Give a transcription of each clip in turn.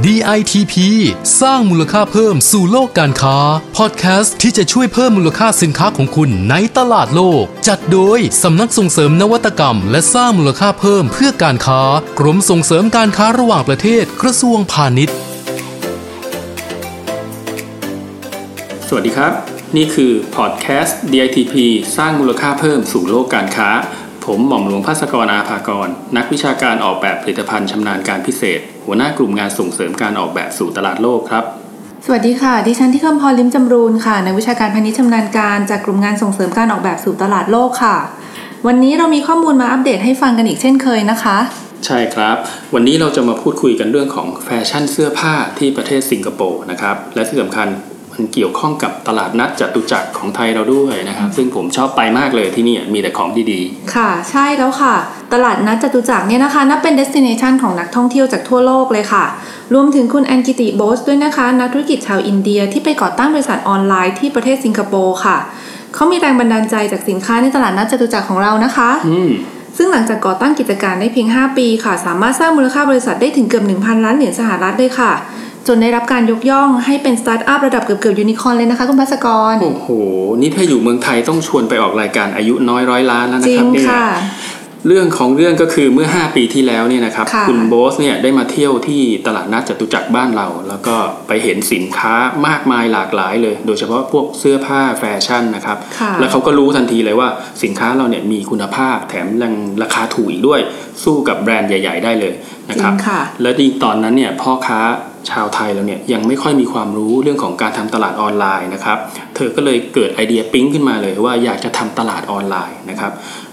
DITP สร้างมูลค่าเพิ่มสู่โลกการค้า พอดแคสต์ที่จะช่วยเพิ่มมูลค่าสินค้าของคุณในตลาดโลก จัดโดยสำนักส่งเสริมนวัตกรรม และสร้างมูลค่าเพิ่มเพื่อการค้า กรมส่งเสริมการค้าระหว่างประเทศกระทรวงพาณิชย์ สวัสดีครับ นี่คือพอดแคสต์ DITP สร้างมูลค่าเพิ่มสู่โลกการค้า ผมหม่อมหลวงภาสกรอาภากร นักวิชาการออกแบบผลิตภัณฑ์ชำนาญการพิเศษ หัวหน้ากลุ่มงานส่งเสริมการออกแบบสู่ตลาดโลกครับสวัสดีค่ะ ดิฉันที่คำพรลิมจำรูนค่ะในกวิชาการพาณิชย์ชำนาญการจากกลุ่มงานส่งเสริมการออกแบบสู่ตลาดโลกค่ะ วันนี้เรามีข้อมูลมาอัปเดตให้ฟังกันอีกเช่นเคยนะคะ ใช่ครับ วันนี้เราจะมาพูดคุยกันเรื่องของแฟชั่นเสื้อผ้าที่ประเทศสิงคโปร์นะครับ และที่สำคัญ มันเกี่ยวข้องกับตลาดนัดจตุจักรของไทยเราด้วยนะครับ ซึ่งผมชอบไปมากเลยที่นี่มีแต่ของดีค่ะ ใช่แล้วค่ะ ตลาดนัดจตุจักรเนี่ยนะคะนับเป็น destination ของนักท่องเที่ยวจากทั่วโลกเลยค่ะ รวมถึงคุณ Ankiti Bose ด้วยนะคะ นักธุรกิจชาวอินเดียที่ไปก่อตั้งบริษัทออนไลน์ที่ประเทศสิงคโปร์ค่ะ เขามีแรงบันดาลใจจากสินค้าในตลาดนัดจตุจักรของเรานะคะๆอืมซึ่งหลังจากก่อตั้งกิจการได้เพียง 5 ปีค่ะ สามารถสร้างมูลค่าบริษัทได้ถึงเกือบ1,000 ล้านเหรียญสหรัฐเลยค่ะ จนได้รับการยกย่องให้เป็นสตาร์ทอัพระดับเกือบเกือบยูนิคอร์นเลยนะคะคุณพัสกร โอ้โห นี่ถ้าอยู่เมืองไทยต้องชวนไปออกรายการอายุน้อยร้อยล้านแล้วจนะริครับงเนี่ยค่ะเรื่องของเรื่องก็คือเมื่อ 5 ปีที่แล้วเนี่ยนะครับค่ะณโบสเนี่ยได้มาเที่ยวที่ตลาดนัดจตุจักรบ้านเรา แล้วก็ไปเห็นสินค้ามากมายหลากหลายเลย โดยเฉพาะพวกเสื้อผ้าแฟชั่นนะครับค่ะแล้วเขาก็รู้ทันทีเลยว่าสินค้าเราเนี่ยมีคุณภาพแถมยังราคาถูกอีกด้วย สู้กับแบรนด์ใหญ่ ๆ ได้เลยนะครับจริงค่ะและดีตอนนั้นเนี่ยพ่อค้า ชาวไทยเราเนี่ยยังไม่ค่อยมีความรู้เรื่องของการทำตลาดออนไลน์นะครับ เธอก็เลยเกิดไอเดียปิ๊งขึ้นมาเลยว่าอยากจะทำตลาดออนไลน์นะครับ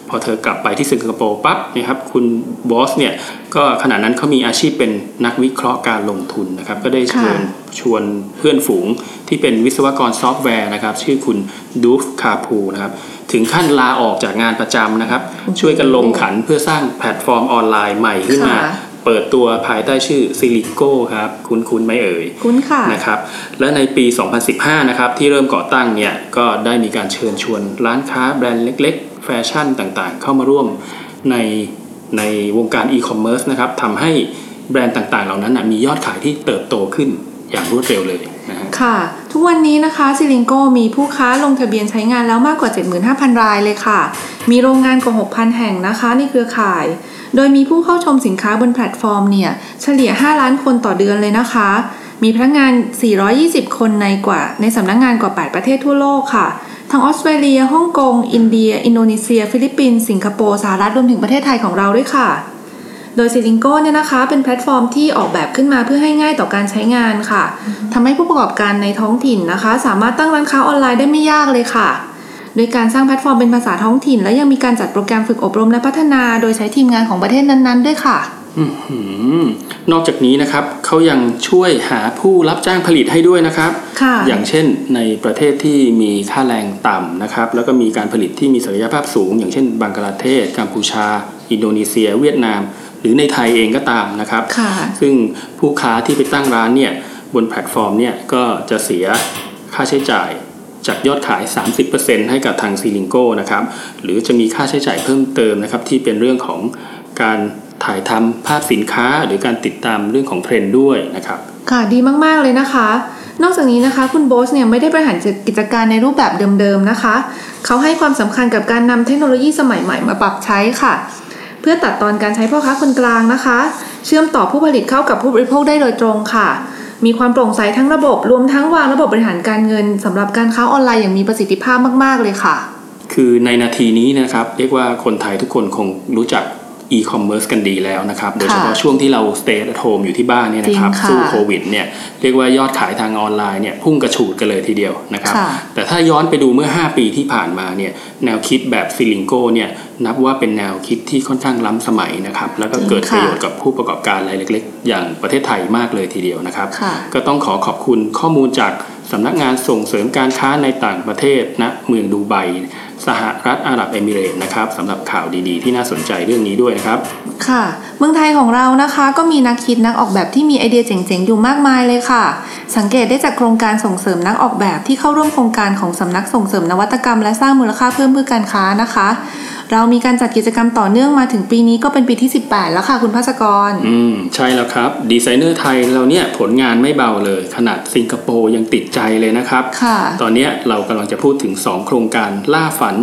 พอเธอกลับไปที่สิงคโปร์ปั๊บนะครับคุณบอสเนี่ยก็ขณะนั้นเขามีอาชีพเป็นนักวิเคราะห์การลงทุนนะครับ ก็ได้เชิญค่ะชวนเพื่อนฝูงที่เป็นวิศวกรซอฟต์แวร์นะครับ ชื่อคุณ Dhruv Kapoor นะครับ ถึงขั้นลาออกจากงานประจำนะครับ ช่วยกันลงขันเพื่อสร้างแพลตฟอร์มออนไลน์ใหม่ขึ้นมาค่ะ เปิดตัวภายใต้ชื่อ Zilingo ครับคุ้นคุ้นไหมเอ่ยคุ้นค่ะนะครับและในปี 2015 นะครับที่เริ่มก่อตั้งเนี่ยก็ได้มีการเชิญชวนร้านค้าแบรนด์เล็ก ๆ แฟชั่นต่างๆ เข้ามาร่วมในในวงการอีคอมเมิร์ซนะครับทำให้แบรนด์ต่างๆ เหล่านั้นนะมียอดขายที่เติบโตขึ้นอย่างรวดเร็วเลยนะฮะค่ะ ทุกวันนี้นะคะ Zilingo มีผู้ค้าลงทะเบียนใช้งานแล้วมากกว่า 75,000 รายเลยค่ะ มีโรงงานกว่า 6,000 แห่งนะคะในเครือข่าย โดยมีผู้เข้าชมสินค้าบนแพลตฟอร์มเนี่ย เฉลี่ย 5 ล้านคนต่อเดือนเลยนะคะ มีพนักงาน 420 คนในกว่าในสำนักงานกว่า 8 ประเทศทั่วโลกค่ะ ทั้งออสเตรเลีย ฮ่องกง อินเดีย อินโดนีเซีย ฟิลิปปินส์ สิงคโปร์ สหรัฐ รวมถึงประเทศไทยของเราด้วยค่ะ โดย Zilingo เนี่ยนะคะ เป็นแพลตฟอร์มที่ออกแบบขึ้นมาเพื่อให้ง่ายต่อการใช้งานค่ะทำให้ผู้ประกอบการในท้องถิ่นนะคะ สามารถตั้งร้านค้าออนไลน์ได้ไม่ยากเลยค่ะ โดยการสร้างแพลตฟอร์มเป็นภาษาท้องถิ่น และยังมีการจัดโปรแกรมฝึกอบรมและพัฒนา โดยใช้ทีมงานของประเทศนั้นๆ ด้วยค่ะอืมนอกจากนี้นะครับเขายังช่วยหาผู้รับจ้างผลิตให้ด้วยนะครับค่ะอย่างเช่นในประเทศที่มีค่าแรงต่ำนะครับ แล้วก็มีการผลิตที่มีศักยภาพสูง อย่างเช่น บังกลาเทศ กัมพูชา อินโดนีเซีย เวียดนาม หรือในไทยเองก็ตามนะครับค่ะซึ่งผู้ค้าที่ไปตั้งร้านเนี่ยบนแพลตฟอร์มเนี่ยก็จะเสียค่าใช้จ่าย จากยอดขาย 30%ให้กับทางซีลิงโก้นะครับ หรือจะมีค่าใช้จ่ายเพิ่มเติมนะครับ ที่เป็นเรื่องของการถ่ายทำภาพสินค้า หรือการติดตามเรื่องของเทรนด์ด้วยนะครับ ค่ะดีมากๆเลยนะคะ นอกจากนี้นะคะ คุณโบสเนี่ยไม่ได้บริหารกิจการในรูปแบบเดิมๆนะคะ เขาให้ความสำคัญกับการนำเทคโนโลยีสมัยใหม่มาปรับใช้ค่ะ เพื่อตัดตอนการใช้พ่อค้าคนกลางนะคะ เชื่อมต่อผู้ผลิตเข้ากับผู้บริโภคได้โดยตรงค่ะ มีความโปร่งใสทั้งระบบ รวมทั้งวางระบบบริหารการเงินสำหรับการค้าออนไลน์อย่างมีประสิทธิภาพมาก ๆ เลยค่ะ คือในนาทีนี้นะครับ เรียกว่าคนไทยทุกคนคงรู้จัก อีคอมเมิร์ซกันดีแล้วนะครับ โดยเฉพาะช่วงที่เรา stay at home อยู่ที่บ้านเนี่ยนะครับจริงค่ะสู้โควิดเนี่ยเรียกว่ายอดขายทางออนไลน์เนี่ยพุ่งกระฉูดกันเลยทีเดียวนะครับค่ะแต่ถ้าย้อนไปดูเมื่อ 5 ปีที่ผ่านมาเนี่ยแนวคิดแบบ Zilingo เนี่ยนับว่าเป็นแนวคิดที่ค่อนข้างล้ำสมัยนะครับ แล้วก็เกิดประโยชน์กับผู้ประกอบการรายเล็ก ๆ อย่างประเทศไทยมากเลยทีเดียวนะครับค่ะก็ต้องขอขอบคุณข้อมูลจากสำนักงานส่งเสริมการค้าในต่างประเทศณเมืองดูไบ สหรัฐอาหรับเอมิเรต์นะครับสำหรับข่าวดีๆ ที่น่าสนใจเรื่องนี้ด้วยนะครับ ค่ะ เมืองไทยของเรานะคะก็มีนักคิดนักออกแบบที่มีไอเดียเจ๋งๆ อยู่มากมายเลยค่ะ สังเกตได้จากโครงการส่งเสริมนักออกแบบที่เข้าร่วมโครงการของสำนักส่งเสริมนวัตกรรม และสร้างมูลค่าเพิ่มเพื่อการค้านะคะ เรามีการจัดกิจกรรมต่อเนื่องมาถึงปีนี้ก็เป็นปีที่ 18 แล้วค่ะคุณพัสกร อืม ใช่แล้วครับ ดีไซเนอร์ไทยเราเนี่ยผลงานไม่เบาเลย ขนาดสิงคโปร์ยังติดใจเลยนะครับ ค่ะ ตอนเนี้ยเรากำลังจะพูดถึง 2 โครงการล่าฝัน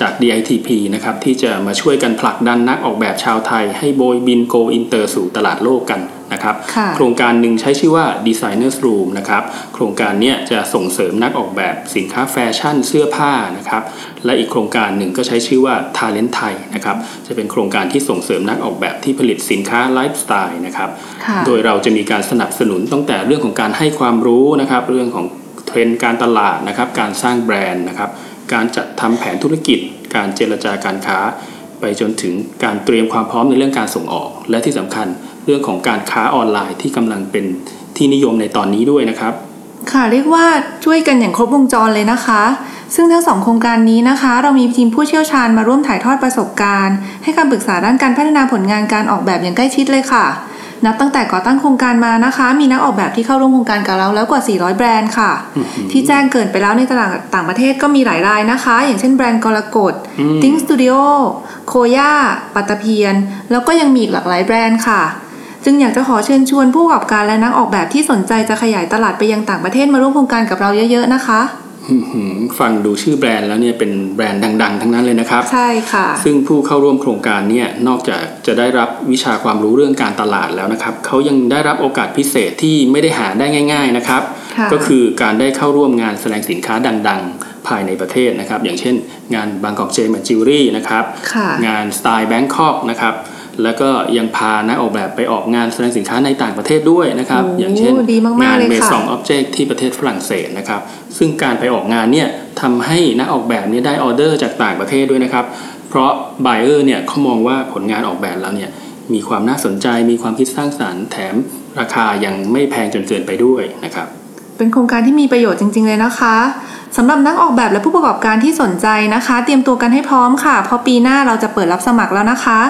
จาก DITP นะครับที่จะมาช่วยกันผลักดันนักออกแบบชาวไทย ให้โบยบินโกอินเตอร์สู่ตลาดโลกกัน นะครับค่ะโครงการหนึ่งใช้ชื่อว่า Designers Room นะครับโครงการเนี้ยจะส่งเสริมนักออกแบบสินค้าแฟชั่นเสื้อผ้านะครับและอีกโครงการหนึ่งก็ใช้ชื่อว่า Talent ไทยนะครับจะเป็นโครงการที่ส่งเสริมนักออกแบบที่ผลิตสินค้าไลฟ์สไตล์นะครับค่ะโดยเราจะมีการสนับสนุนตั้งแต่เรื่องของการให้ความรู้นะครับเรื่องของเทรนด์การตลาดนะครับการสร้างแบรนด์นะครับการจัดทำแผนธุรกิจ การเจรจาการค้า ไปจนถึงการเตรียมความพร้อมในเรื่องการส่งออก และที่สำคัญ เรื่องของการค้าออนไลน์ที่กำลังเป็นที่นิยมในตอนนี้ด้วยนะครับ ค่ะเรียกว่าช่วยกันอย่างครบวงจรเลยนะคะ ซึ่งทั้งสองโครงการนี้นะคะ เรามีทีมผู้เชี่ยวชาญมาร่วมถ่ายทอดประสบการณ์ ให้คำปรึกษาด้านการพัฒนาผลงานการออกแบบอย่างใกล้ชิดเลยค่ะ นับตั้งแต่ก่อตั้งโครงการมานะคะ มีนักออกแบบที่เข้าร่วมโครงการกับเราแล้วกว่า 400 แบรนด์ค่ะ ที่แจ้งเกินไปแล้วในตลาดต่างประเทศก็มีหลายรายนะคะ อย่างเช่นแบรนด์กรกฎอืมติ้งสตูดิโอโคย่าปัตตะเพียน แล้วก็ยังมีอีกหลากหลายแบรนด์ค่ะ จึงอยากจะขอเชิญชวนผู้ประกอบการและนักออกแบบที่สนใจจะขยายตลาดไปยังต่างประเทศมาร่วมโครงการกับเราเยอะๆนะคะอื้อหือฟังดูชื่อแบรนด์แล้วเนี่ยเป็นแบรนด์ดัง ๆ ทั้งนั้นเลยนะครับ ใช่ค่ะ ซึ่งผู้เข้าร่วมโครงการเนี่ยนอกจากจะได้รับวิชาความรู้เรื่องการตลาดแล้วนะครับเขายังได้รับโอกาสพิเศษที่ไม่ได้หาได้ง่าย ๆนะครับค่ะก็คือการได้เข้าร่วมงานแสดงสินค้าดัง ๆ ภายในประเทศนะครับ อย่างเช่น งาน Bangkok Gems Jewelry นะครับค่ะงาน Style Bangkok นะครับ แล้วก็ยังพานักออกแบบไปออกงานแสดงสินค้าในต่างประเทศด้วยนะครับโอ้อย่างเช่นดีมากๆงานเลยค่ะ Maison Objet ที่ประเทศฝรั่งเศสนะครับ ซึ่งการไปออกงานเนี่ยทำให้นักออกแบบเนี่ยได้ออเดอร์จากต่างประเทศด้วยนะครับ เพราะ buyer เนี่ยเขามองว่าผลงานออกแบบเราเนี่ยมีความน่าสนใจมีความคิดสร้างสรรค์แถมราคายังไม่แพงจนเกินไปด้วยนะครับ เป็นโครงการที่มีประโยชน์จริง ๆ เลยนะคะสำหรับนักออกแบบและผู้ประกอบการที่สนใจนะคะ เตรียมตัวกันให้พร้อมค่ะ เพราะปีหน้าเราจะเปิดรับสมัครแล้วนะคะ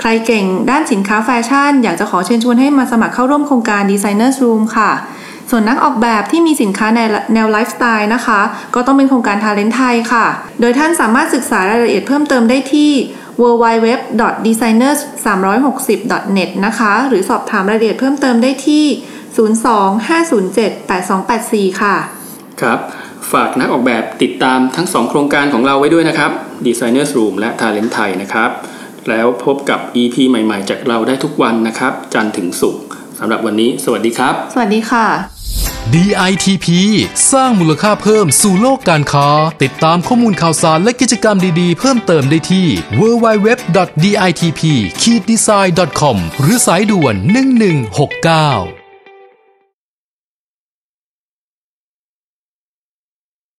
ใครเก่งด้านสินค้าแฟชั่น อยากจะขอเชิญชวนให้มาสมัครเข้าร่วมโครงการ Designers Room ค่ะ ส่วนนักออกแบบที่มีสินค้าในแนวไลฟ์สไตล์นะคะ ก็ต้องเป็นโครงการ Talent ไทยค่ะ โดยท่านสามารถศึกษารายละเอียดเพิ่มเติมได้ที่ www.designers360.net นะคะ หรือสอบถามรายละเอียดเพิ่มเติมได้ที่ 02-507-8284 ค่ะ ครับ ฝากนักออกแบบติดตามทั้ง 2 โครงการของเราไว้ด้วยนะครับ Designers Room และ Talent ไทยนะครับ แล้วพบกับ EP ใหม่ๆ จากเราได้ทุกวันนะครับ จันทร์ถึงศุกร์สำหรับวันนี้ สวัสดีครับ สวัสดีค่ะ DITP สร้างมูลค่าเพิ่มสู่โลกการค้า ติดตามข้อมูลข่าวสารและกิจกรรมดีๆ เพิ่มเติมได้ที่ www.ditp-design.com หรือสายด่วน 1169